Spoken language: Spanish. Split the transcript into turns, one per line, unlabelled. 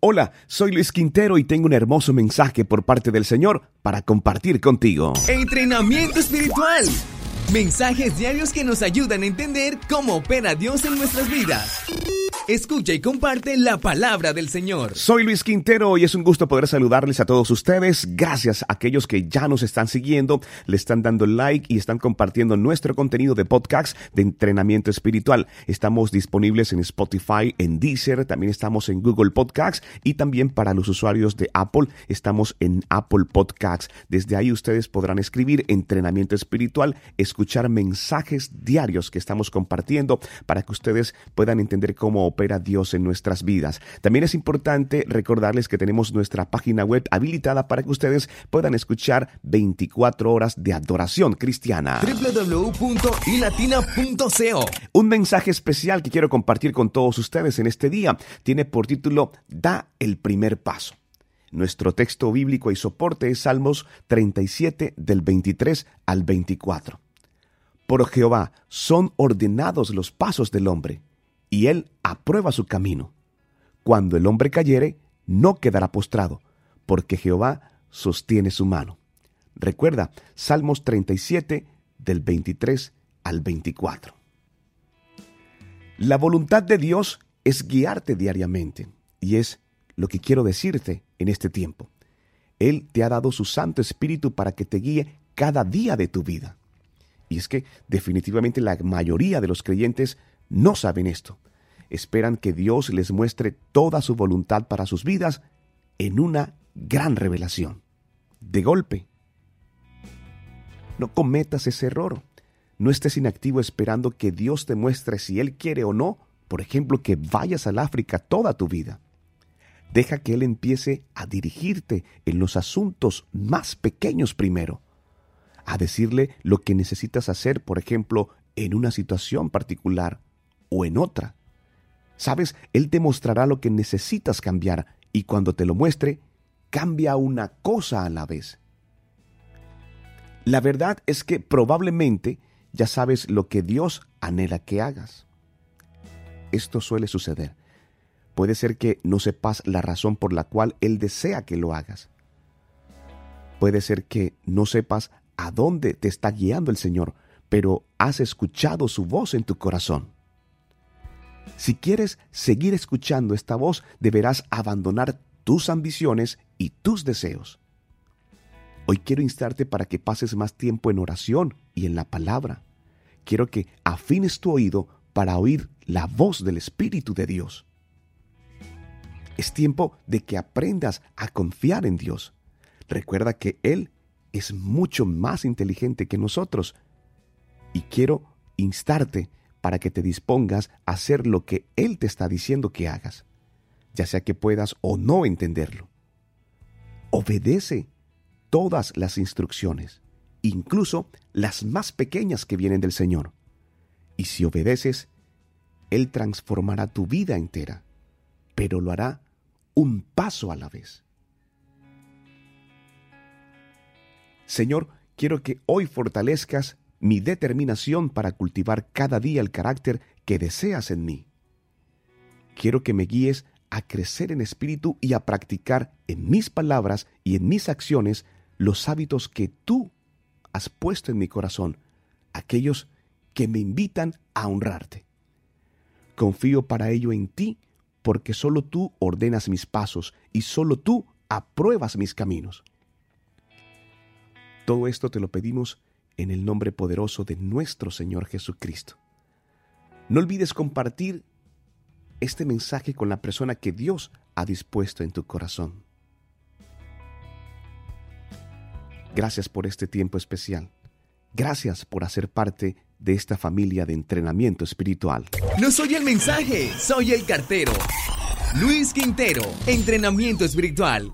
Hola, soy Luis Quintero y tengo un hermoso mensaje por parte del Señor para compartir contigo.
Entrenamiento espiritual. Mensajes diarios que nos ayudan a entender cómo opera Dios en nuestras vidas. Escucha y comparte la palabra del Señor.
Soy Luis Quintero y es un gusto poder saludarles a todos ustedes. Gracias a aquellos que ya nos están siguiendo, le están dando like y están compartiendo nuestro contenido de podcast de entrenamiento espiritual. Estamos disponibles en Spotify, en Deezer, también estamos en Google Podcasts y también para los usuarios de Apple estamos en Apple Podcasts. Desde ahí ustedes podrán escribir entrenamiento espiritual, escuchar mensajes diarios que estamos compartiendo para que ustedes puedan entender cómo opera Dios en nuestras vidas. También es importante recordarles que tenemos nuestra página web habilitada para que ustedes puedan escuchar 24 horas de adoración cristiana.
www.ilatina.co
Un mensaje especial que quiero compartir con todos ustedes en este día tiene por título Da el primer paso. Nuestro texto bíblico y soporte es Salmos 37 del 23 al 24. Por Jehová son ordenados los pasos del hombre y él aprueba su camino. Cuando el hombre cayere, no quedará postrado, porque Jehová sostiene su mano. Recuerda, Salmos 37 del 23 al 24. La voluntad de Dios es guiarte diariamente, y es lo que quiero decirte en este tiempo. Él te ha dado su Santo Espíritu para que te guíe cada día de tu vida. Y es que definitivamente la mayoría de los creyentes no saben esto. Esperan que Dios les muestre toda su voluntad para sus vidas en una gran revelación. De golpe. No cometas ese error. No estés inactivo esperando que Dios te muestre si Él quiere o no, por ejemplo, que vayas al África toda tu vida. Deja que Él empiece a dirigirte en los asuntos más pequeños primero, a decirle lo que necesitas hacer, por ejemplo, en una situación particular o en otra. Sabes, Él te mostrará lo que necesitas cambiar y cuando te lo muestre, cambia una cosa a la vez. La verdad es que probablemente ya sabes lo que Dios anhela que hagas. Esto suele suceder. Puede ser que no sepas la razón por la cual Él desea que lo hagas. Puede ser que no sepas a dónde te está guiando el Señor, pero has escuchado su voz en tu corazón. Si quieres seguir escuchando esta voz, deberás abandonar tus ambiciones y tus deseos. Hoy quiero instarte para que pases más tiempo en oración y en la palabra. Quiero que afines tu oído para oír la voz del Espíritu de Dios. Es tiempo de que aprendas a confiar en Dios. Recuerda que Él es mucho más inteligente que nosotros. Y quiero instarte para que te dispongas a hacer lo que Él te está diciendo que hagas, ya sea que puedas o no entenderlo. Obedece todas las instrucciones, incluso las más pequeñas que vienen del Señor. Y si obedeces, Él transformará tu vida entera, pero lo hará un paso a la vez. Señor, quiero que hoy fortalezcas mi determinación para cultivar cada día el carácter que deseas en mí. Quiero que me guíes a crecer en espíritu y a practicar en mis palabras y en mis acciones los hábitos que tú has puesto en mi corazón, aquellos que me invitan a honrarte. Confío para ello en ti, porque solo tú ordenas mis pasos y solo tú apruebas mis caminos. Todo esto te lo pedimos en el nombre poderoso de nuestro Señor Jesucristo. No olvides compartir este mensaje con la persona que Dios ha dispuesto en tu corazón. Gracias por este tiempo especial. Gracias por hacer parte de esta familia de entrenamiento espiritual.
No soy el mensaje, soy el cartero. Luis Quintero, entrenamiento espiritual.